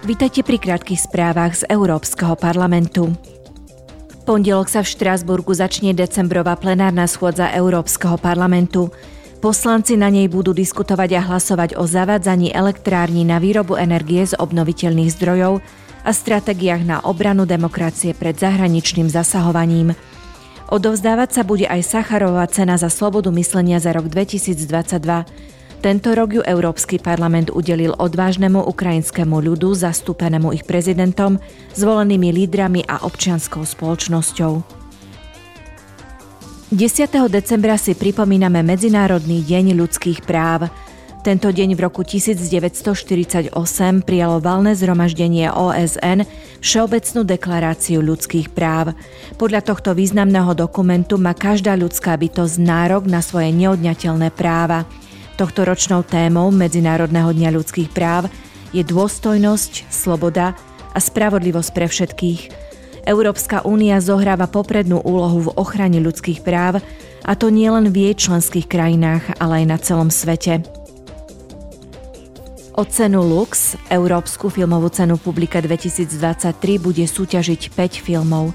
Vítajte pri krátkých správach z Európskeho parlamentu. Pondelok sa v Štrásburgu začne decembrová plenárna schôdza Európskeho parlamentu. Poslanci na nej budú diskutovať a hlasovať o zavádzaní elektrární na výrobu energie z obnoviteľných zdrojov a stratégiách na obranu demokracie pred zahraničným zasahovaním. Odovzdávať sa bude aj Sacharová cena za slobodu myslenia za rok 2022. Tento rok ju Európsky parlament udelil odvážnemu ukrajinskému ľudu, zastúpenému ich prezidentom, zvolenými lídrami a občianskou spoločnosťou. 10. decembra si pripomíname Medzinárodný deň ľudských práv. Tento deň v roku 1948 prijalo valné zhromaždenie OSN Všeobecnú deklaráciu ľudských práv. Podľa tohto významného dokumentu má každá ľudská bytosť nárok na svoje neodňateľné práva. Tohto ročnou témou Medzinárodného dňa ľudských práv je dôstojnosť, sloboda a spravodlivosť pre všetkých. Európska únia zohráva poprednú úlohu v ochrane ľudských práv, a to nielen v jej členských krajinách, ale aj na celom svete. O cenu Lux, Európsku filmovú cenu Publika 2023, bude súťažiť 5 filmov.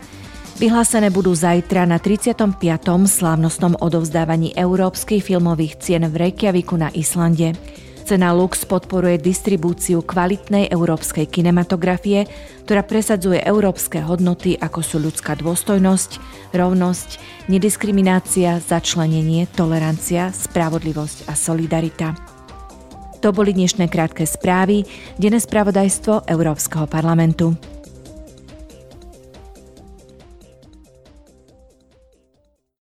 Vyhlásené budú zajtra na 35. slávnostnom odovzdávaní európskych filmových cien v Reykjaviku na Islande. Cena Lux podporuje distribúciu kvalitnej európskej kinematografie, ktorá presadzuje európske hodnoty ako sú ľudská dôstojnosť, rovnosť, nediskriminácia, začlenenie, tolerancia, spravodlivosť a solidarita. To boli dnešné krátke správy, denné spravodajstvo Európskeho parlamentu.